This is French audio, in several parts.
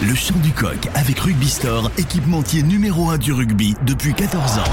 Le chant du coq avec Rugby Store, équipementier numéro 1 du rugby depuis 14 ans.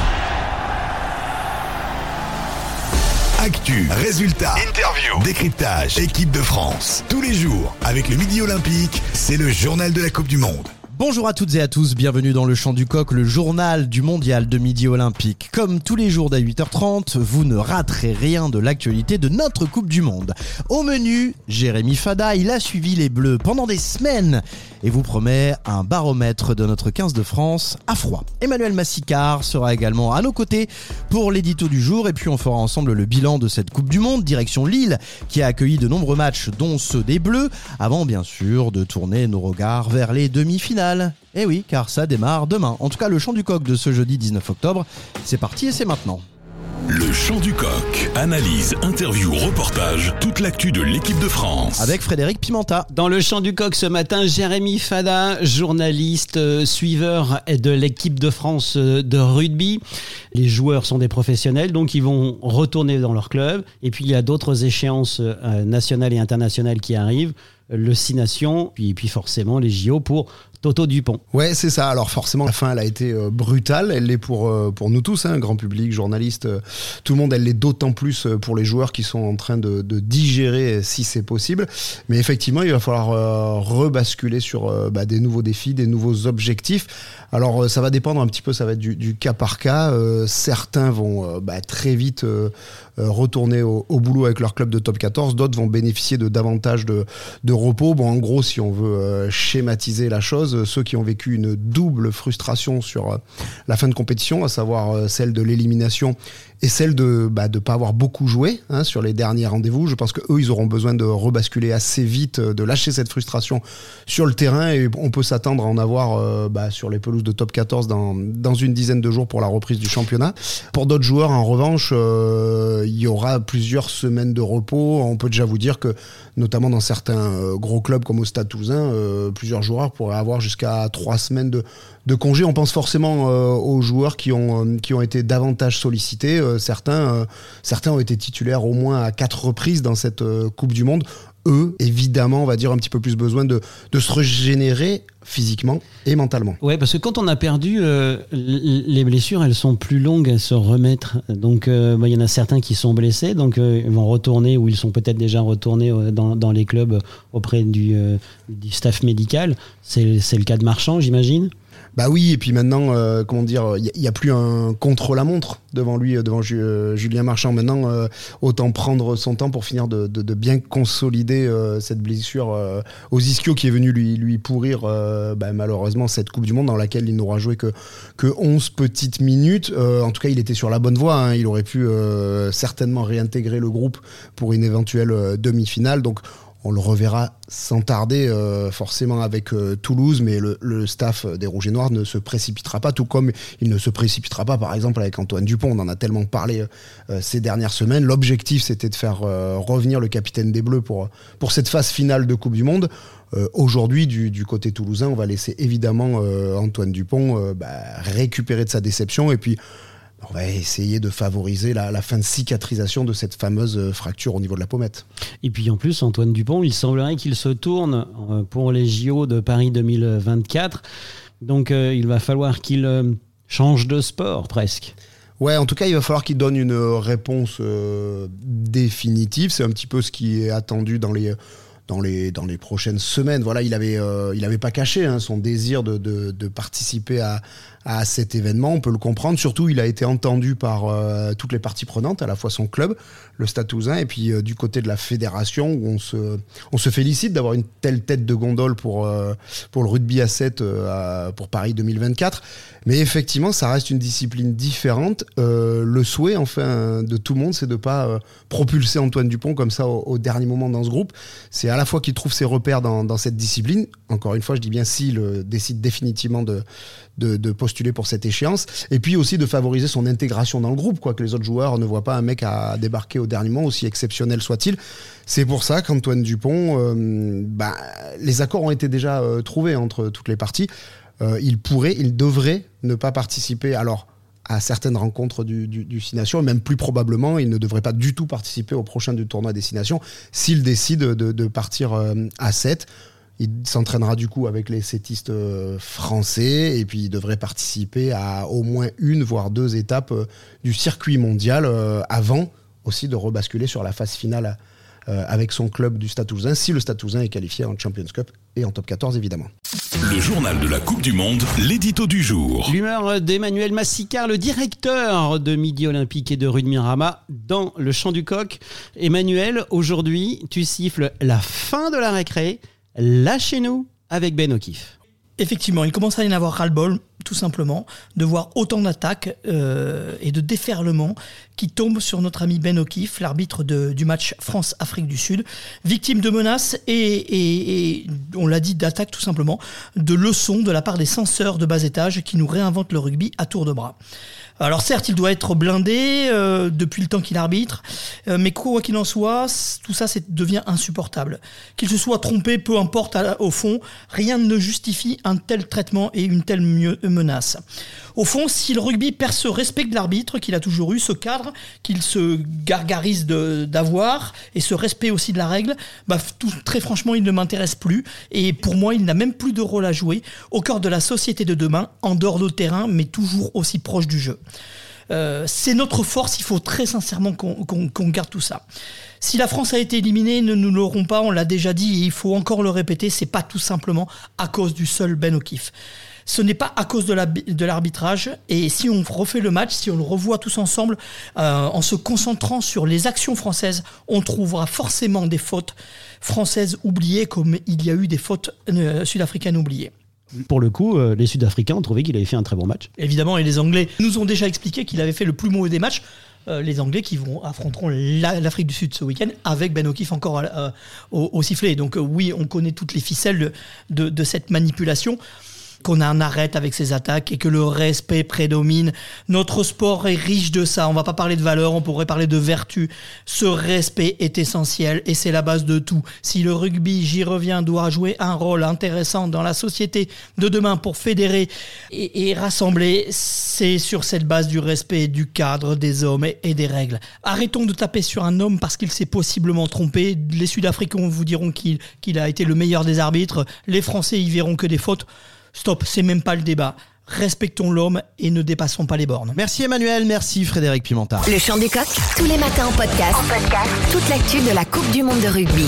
Actu, résultats, interview, décryptage, équipe de France. Tous les jours, avec le Midi Olympique, c'est le journal de la Coupe du Monde. Bonjour à toutes et à tous, bienvenue dans le Chant du Coq, le journal du mondial de midi olympique. Comme tous les jours dès 8h30, vous ne raterez rien de l'actualité de notre Coupe du Monde. Au menu, Jérémy Fada, il a suivi les Bleus pendant des semaines et vous promet un baromètre de notre 15 de France à froid. Emmanuel Massicard sera également à nos côtés pour l'édito du jour et puis on fera ensemble le bilan de cette Coupe du Monde, direction Lille qui a accueilli de nombreux matchs dont ceux des Bleus, avant bien sûr de tourner nos regards vers les demi-finales eh oui, car ça démarre demain. En tout cas, le chant du coq de ce jeudi 19 octobre, c'est parti et c'est maintenant. Le chant du coq. Analyse, interview, reportage, toute l'actu de l'équipe de France. Avec Frédéric Pimenta. Dans le chant du coq ce matin, Jérémy Fada, journaliste, euh, suiveur de l'équipe de France euh, de rugby. Les joueurs sont des professionnels, donc ils vont retourner dans leur club. Et puis il y a d'autres échéances euh, nationales et internationales qui arrivent le Six Nations, puis, puis forcément les JO pour Toto Dupont. Ouais, c'est ça. Alors forcément, la fin, elle a été euh, brutale. Elle l'est pour, euh, pour nous tous, hein, grand public, journalistes, euh, tout le monde. Elle l'est d'autant plus pour les joueurs qui sont en train de, digérer si c'est possible. Mais effectivement, il va falloir rebasculer sur bah, des nouveaux défis, des nouveaux objectifs. Alors ça va dépendre un petit peu, ça va être du, cas par cas. certains vont bah, très vite retourner au, boulot avec leur club de top 14. D'autres vont bénéficier de davantage de, de repos. Bon, en gros, si on veut schématiser la chose, ceux qui ont vécu une double frustration sur euh, la fin de compétition, à savoir euh, celle de l'élimination et celle de ne bah, de pas avoir beaucoup joué hein, sur les derniers rendez-vous. Je pense qu'eux, ils auront besoin de rebasculer assez vite, de lâcher cette frustration sur le terrain et on peut s'attendre à en avoir euh, bah, sur les pelouses de top 14 dans, dans une dizaine de jours pour la reprise du championnat. Pour d'autres joueurs, en revanche, euh, il y aura plusieurs semaines de repos. On peut déjà vous dire que, notamment dans certains euh, gros clubs comme au Stade Toulousain, plusieurs joueurs pourraient avoir jusqu'à trois semaines de, congé. On pense forcément aux joueurs qui ont, qui ont été davantage sollicités. Euh, certains, euh, ont été titulaires au moins à quatre reprises dans cette euh, Coupe du Monde. Eux, évidemment, on va dire un petit peu plus besoin de, se régénérer physiquement et mentalement. Ouais, parce que quand on a perdu, les blessures, elles sont plus longues à se remettre. Donc, bah, il y en a certains qui sont blessés, donc ils vont retourner ou ils sont peut-être déjà retournés dans, les clubs auprès du, du staff médical. C'est le cas de Marchand, j'imagine? Bah oui, et puis maintenant, euh, comment dire, il n'y a, plus un contre-la-montre devant lui, euh, devant euh, Julien Marchand. Maintenant, autant prendre son temps pour finir de, bien consolider cette blessure aux ischio qui est venu lui, lui pourrir bah, malheureusement cette Coupe du Monde dans laquelle il n'aura joué que, que 11 petites minutes. en tout cas, il était sur la bonne voie. Hein. Il aurait pu certainement réintégrer le groupe pour une éventuelle demi-finale. Donc, on le reverra sans tarder euh, forcément avec euh, Toulouse, mais le, staff des Rouges et Noirs ne se précipitera pas, tout comme il ne se précipitera pas par exemple avec Antoine Dupont. On en a tellement parlé euh, ces dernières semaines. L'objectif c'était de faire revenir le capitaine des Bleus pour, pour cette phase finale de Coupe du Monde. Aujourd'hui, du, côté toulousain, on va laisser évidemment Antoine Dupont bah, récupérer de sa déception et puis on va essayer de favoriser la, fin de cicatrisation de cette fameuse euh, fracture au niveau de la pommette. Et puis en plus, Antoine Dupont, il semblerait qu'il se tourne euh, pour les JO de Paris 2024. Donc euh, il va falloir qu'il change de sport presque. Ouais, en tout cas, il va falloir qu'il donne une réponse définitive. C'est un petit peu ce qui est attendu dans les dans les, dans les prochaines semaines. Voilà, il avait, il avait pas caché hein, son désir de, de participer à, à cet événement. On peut le comprendre. Surtout, il a été entendu par euh, toutes les parties prenantes, à la fois son club, le Stade et puis euh, du côté de la fédération, où on se, on se félicite d'avoir une telle tête de gondole pour, euh, pour le rugby à 7 pour Paris 2024. Mais effectivement, ça reste une discipline différente. le souhait, enfin, de tout le monde, c'est de pas propulser Antoine Dupont comme ça au, dernier moment dans ce groupe. C'est à la fois qu'il trouve ses repères dans, cette discipline. Encore une fois, je dis bien s'il décide définitivement de, postuler pour cette échéance, et puis aussi de favoriser son intégration dans le groupe, quoi, que les autres joueurs ne voient pas un mec à débarquer au dernier moment, aussi exceptionnel soit-il. C'est pour ça qu'Antoine Dupont, euh, bah, les accords ont été déjà euh, trouvés entre toutes les parties. Euh, il pourrait, il devrait ne pas participer. Alors, à certaines rencontres du, du, du et même plus probablement, il ne devrait pas du tout participer au prochain du tournoi Destination s'il décide de, partir à 7 Il s'entraînera du coup avec les sétistes français et puis il devrait participer à au moins une voire deux étapes du circuit mondial avant aussi de rebasculer sur la phase finale euh, avec son club du Stade si le Stade est qualifié en Champions Cup et en top 14 évidemment. Le journal de la Coupe du Monde, l'édito du jour. L'humeur d'Emmanuel Massicard, le directeur de Midi Olympique et de Rugby Rama dans le champ du coq. Emmanuel, aujourd'hui, tu siffles la fin de la récré. Lâchez-nous avec Ben O'Keefe. Effectivement, il commence à y en avoir ras-le-bol, tout simplement, de voir autant d'attaques euh, et de déferlements qui tombent sur notre ami Ben O'Keefe, l'arbitre du match France-Afrique du Sud, victime de menaces et, et on l'a dit, d'attaques tout simplement, de leçons de la part des censeurs de bas étage qui nous réinventent le rugby à tour de bras. Alors certes, il doit être blindé euh, depuis le temps qu'il arbitre, euh, mais quoi qu'il en soit, tout ça devient insupportable. Qu'il se soit trompé, peu importe au fond, rien ne justifie un tel traitement et une telle menace. Au fond, si le rugby perd ce respect de l'arbitre qu'il a toujours eu, ce cadre qu'il se gargarise d'avoir, et ce respect aussi de la règle, bah, très franchement, il ne m'intéresse plus. Et pour moi, il n'a même plus de rôle à jouer au cœur de la société de demain, en dehors de terrain, mais toujours aussi proche du jeu. Euh, c'est notre force, il faut très sincèrement qu'on garde tout ça. Si la France a été éliminée, ne nous l'aurons pas, on l'a déjà dit et il faut encore le répéter, c'est pas tout simplement à cause du seul Ben O'Keefe. Ce n'est pas à cause de l'arbitrage. et si on refait le match, si on le revoit tous ensemble, euh, en se concentrant sur les actions françaises, on trouvera forcément des fautes françaises oubliées comme il y a eu des fautes euh, sud-africaines oubliées. Pour le coup, euh, les Sud-Africains ont trouvé qu'il avait fait un très bon match. Évidemment, et les Anglais nous ont déjà expliqué qu'il avait fait le plus mauvais des matchs. Euh, les Anglais qui vont affronteront l'Afrique du Sud ce week-end avec Ben O'Keefe encore euh, au, sifflet. Donc oui, on connaît toutes les ficelles de cette manipulation qu'on en arrête avec ces attaques et que le respect prédomine. Notre sport est riche de ça. On va pas parler de valeur, on pourrait parler de vertu. Ce respect est essentiel et c'est la base de tout. Si le rugby, j'y reviens, doit jouer un rôle intéressant dans la société de demain pour fédérer et, rassembler, c'est sur cette base du respect du cadre des hommes et, des règles. Arrêtons de taper sur un homme parce qu'il s'est possiblement trompé. Les Sud-Africains vous diront qu'il a été le meilleur des arbitres. Les Français y verront que des fautes. Stop, c'est même pas le débat. Respectons l'homme et ne dépassons pas les bornes. Merci Emmanuel, merci Frédéric Pimenta. Le chant du coq, tous les matins en podcast. En podcast. Toute l'actu de la Coupe du Monde de rugby.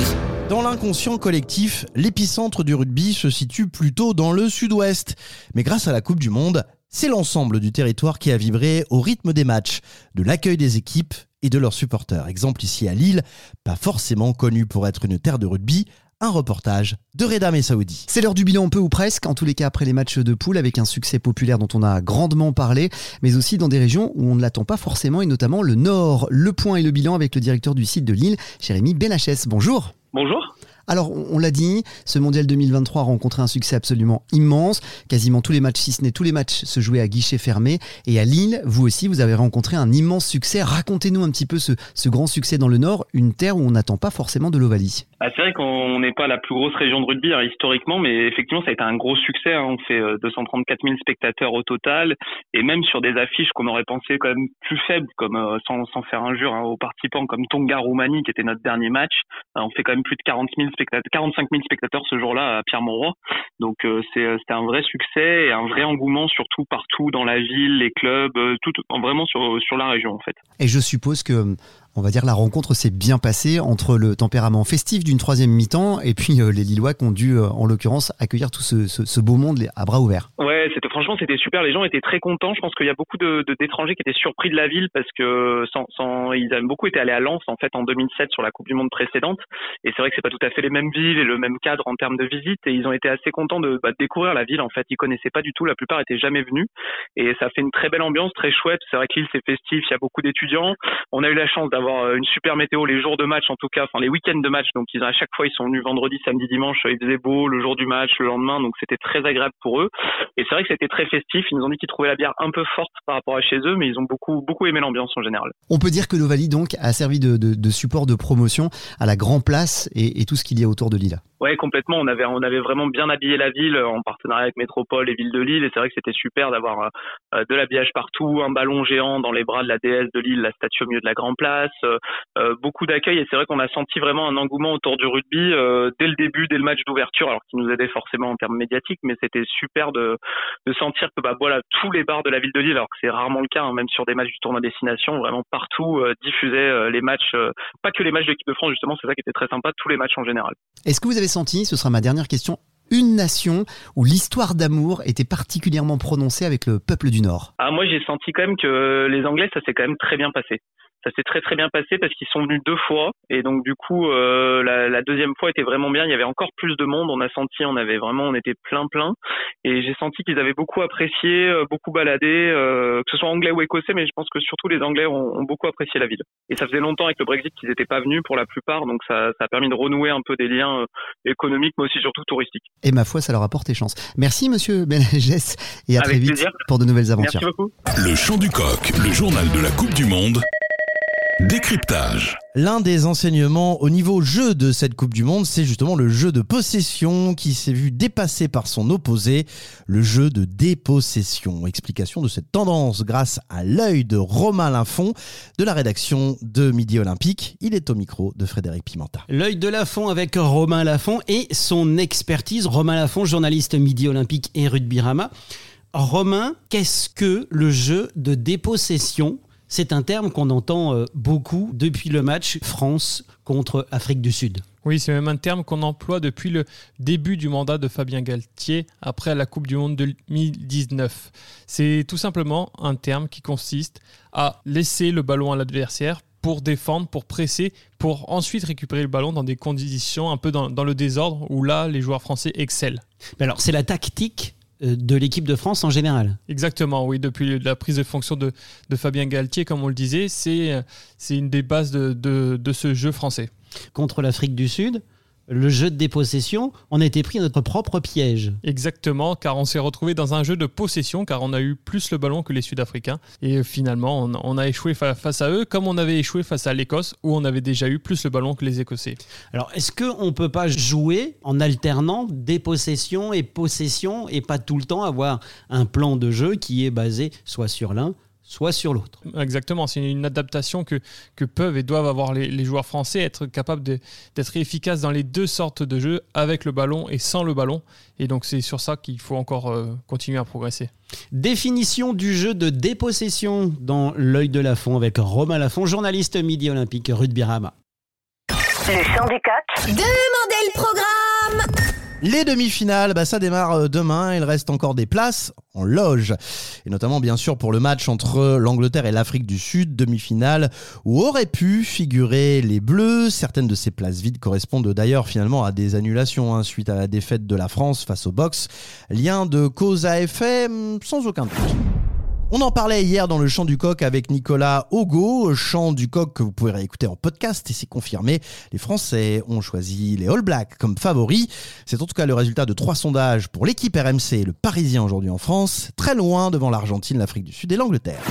Dans l'inconscient collectif, l'épicentre du rugby se situe plutôt dans le sud-ouest. Mais grâce à la Coupe du Monde, c'est l'ensemble du territoire qui a vibré au rythme des matchs, de l'accueil des équipes et de leurs supporters. Exemple ici à Lille, pas forcément connu pour être une terre de rugby, un reportage de Reda Messaoudi. C'est l'heure du bilan, peu ou presque, en tous les cas après les matchs de poule, avec un succès populaire dont on a grandement parlé, mais aussi dans des régions où on ne l'attend pas forcément, et notamment le Nord. Le point et le bilan avec le directeur du site de Lille, Jérémy Benachès. Bonjour. Bonjour. Alors, on l'a dit, ce mondial 2023 a rencontré un succès absolument immense. Quasiment tous les matchs, si ce n'est tous les matchs, se jouaient à guichet fermé. Et à Lille, vous aussi, vous avez rencontré un immense succès. Racontez-nous un petit peu ce, grand succès dans le Nord, une terre où on n'attend pas forcément de l'Ovalie. Ah, c'est vrai qu'on n'est pas la plus grosse région de rugby hein, historiquement, mais effectivement, ça a été un gros succès. Hein. On fait 234 euh, 000 spectateurs au total, et même sur des affiches qu'on aurait pensé quand même plus faibles, comme euh, sans, faire injure hein, aux participants, comme Tonga-Roumanie, qui était notre dernier match. Euh, on fait quand même plus de 40 000 spectateurs, 45 000 spectateurs ce jour-là à Pierre-Mauroy. Donc c'était un vrai succès et un vrai engouement, surtout partout dans la ville, les clubs, tout vraiment sur sur la région en fait. Et je suppose que on va dire, la rencontre s'est bien passée entre le tempérament festif d'une troisième mi-temps et puis euh, les Lillois qui ont dû, euh, en l'occurrence, accueillir tout ce, beau monde à bras ouverts. Ouais, c'était franchement c'était super. Les gens étaient très contents. Je pense qu'il y a beaucoup de d'étrangers qui étaient surpris de la ville parce que sans, ils avaient beaucoup été allés à Lens en fait en 2007 sur la Coupe du Monde précédente. Et c'est vrai que c'est pas tout à fait les mêmes villes et le même cadre en termes de visite. Et ils ont été assez contents de, bah, découvrir la ville. En fait, ils connaissaient pas du tout. La plupart étaient jamais venus. Et ça fait une très belle ambiance, très chouette. C'est vrai que l'île c'est festif. Il y a beaucoup d'étudiants. On a eu la chance d'avoir euh, une super météo les jours de match en tout cas, enfin les week-ends de match. Donc ils à chaque fois ils sont venus vendredi, samedi, dimanche. Il faisait beau le jour du match, le lendemain. Donc c'était très agréable pour eux. Et c'est vrai que c'était très festif. Ils nous ont dit qu'ils trouvaient la bière un peu forte par rapport à chez eux, mais ils ont beaucoup beaucoup aimé l'ambiance en général. On peut dire que l'Ovalie donc a servi de, support de promotion à la Grand Place et, tout ce qu'il y a autour de l'île. Ouais, complètement. On avait on avait vraiment bien habillé la ville en, partenariat avec Métropole et Ville de Lille. Et c'est vrai que c'était super d'avoir de l'habillage partout, un ballon géant dans les bras de la déesse de Lille, la statue au milieu de la Grande Place, beaucoup d'accueil. Et c'est vrai qu'on a senti vraiment un engouement autour du rugby dès le début, dès le match d'ouverture, alors qu'il nous aidait forcément en termes médiatiques, mais c'était super de, de sentir que bah voilà tous les bars de la Ville de Lille, alors que c'est rarement le cas, hein, même sur des matchs du tournoi destination, vraiment partout diffusaient les matchs, pas que les matchs de l'équipe de France justement, c'est ça qui était très sympa, tous les matchs en général. Est-ce que vous avez senti, ce sera ma dernière question, une nation où l'histoire d'amour était particulièrement prononcée avec le peuple du Nord? Ah, Moi, j'ai senti quand même que les Anglais, ça s'est quand même très bien passé ça s'est très très bien passé parce qu'ils sont venus deux fois et donc du coup euh, la, la, deuxième fois était vraiment bien. Il y avait encore plus de monde. On a senti, on avait vraiment, on était plein plein et j'ai senti qu'ils avaient beaucoup apprécié, euh, beaucoup baladé, euh, que ce soit anglais ou écossais, mais je pense que surtout les Anglais ont, ont beaucoup apprécié la ville. Et ça faisait longtemps avec le Brexit qu'ils n'étaient pas venus pour la plupart, donc ça, ça, a permis de renouer un peu des liens économiques, mais aussi surtout touristiques. Et ma foi, ça leur a porté chance. Merci Monsieur Benagès et à très vite pour de nouvelles aventures. Merci beaucoup. Le chant du coq, le journal de la Coupe du Monde. Décryptage. L'un des enseignements au niveau jeu de cette Coupe du Monde, c'est justement le jeu de possession qui s'est vu dépassé par son opposé, le jeu de dépossession. Explication de cette tendance grâce à l'œil de Romain Lafont de la rédaction de Midi Olympique. Il est au micro de Frédéric Pimenta. L'œil de Lafont avec Romain Lafont et son expertise. Romain Lafont, journaliste Midi Olympique et Rugby Rama. Romain, qu'est-ce que le jeu de dépossession? C'est un terme qu'on entend euh, beaucoup depuis le match France contre Afrique du Sud. Oui, c'est même un terme qu'on emploie depuis le début du mandat de Fabien Galtier après la Coupe du Monde 2019. C'est tout simplement un terme qui consiste à laisser le ballon à l'adversaire pour défendre, pour presser, pour ensuite récupérer le ballon dans des conditions un peu dans, dans le désordre où là, les joueurs français excellent. Mais alors, c'est la tactique de l'équipe de France en général. Exactement, oui. Depuis la prise de fonction de, Fabien Galtier, comme on le disait, c'est une des bases de, de ce jeu français. Contre l'Afrique du Sud, le jeu de dépossession, on a été pris à notre propre piège. Exactement, car on s'est retrouvé dans un jeu de possession, car on a eu plus le ballon que les Sud-Africains. Et finalement, on, a échoué face à eux, comme on avait échoué face à l'Écosse, où on avait déjà eu plus le ballon que les Écossais. Alors, est-ce qu'on ne peut pas jouer en alternant dépossession et possession, et pas tout le temps avoir un plan de jeu qui est basé soit sur l'un, soit sur l'autre. Exactement, c'est une adaptation que, que peuvent et doivent avoir les, joueurs français, être capables d'être efficaces dans les deux sortes de jeux, avec le ballon et sans le ballon. Et donc c'est sur ça qu'il faut encore euh, continuer à progresser. Définition du jeu de dépossession dans l'œil de Lafont avec Romain Lafont, journaliste midi olympique Ruth Rama. Le chant du coq. Demandez le programme les demi-finales, bah, ça démarre euh, demain. Il reste encore des places en loge. Et notamment, bien sûr, pour le match entre l'Angleterre et l'Afrique du Sud, demi-finale, où auraient pu figurer les Bleus. Certaines de ces places vides correspondent d'ailleurs finalement à des annulations hein, suite à la défaite de la France face au box. Lien de cause à effet, hmm, sans aucun doute. On en parlait hier dans le chant du coq avec Nicolas Ogo, chant du coq que vous pouvez réécouter en podcast et c'est confirmé. Les Français ont choisi les All Blacks comme favoris. C'est en tout cas le résultat de trois sondages pour l'équipe RMC le Parisien aujourd'hui en France, très loin devant l'Argentine, l'Afrique du Sud et l'Angleterre.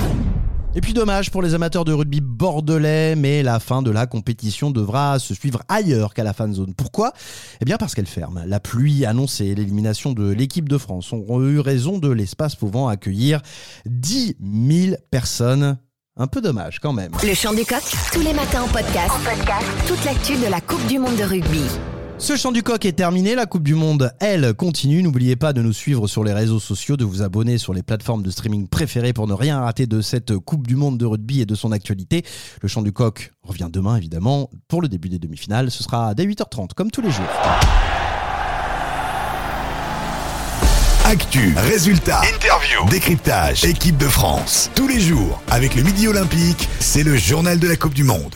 Et puis dommage pour les amateurs de rugby bordelais, mais la fin de la compétition devra se suivre ailleurs qu'à la fan zone. Pourquoi? Eh bien parce qu'elle ferme. La pluie annoncée, l'élimination de l'équipe de France ont eu raison de l'espace pouvant accueillir 10 000 personnes. Un peu dommage quand même. Le chant du coq, tous les matins en podcast. En podcast. Toute l'actu de la Coupe du Monde de rugby. Ce chant du coq est terminé, la Coupe du Monde, elle, continue. N'oubliez pas de nous suivre sur les réseaux sociaux, de vous abonner sur les plateformes de streaming préférées pour ne rien rater de cette Coupe du Monde de rugby et de son actualité. Le chant du coq revient demain, évidemment, pour le début des demi-finales. Ce sera dès 8h30, comme tous les jours. Actu, résultats, interview, décryptage, équipe de France. Tous les jours, avec le Midi Olympique, c'est le journal de la Coupe du Monde.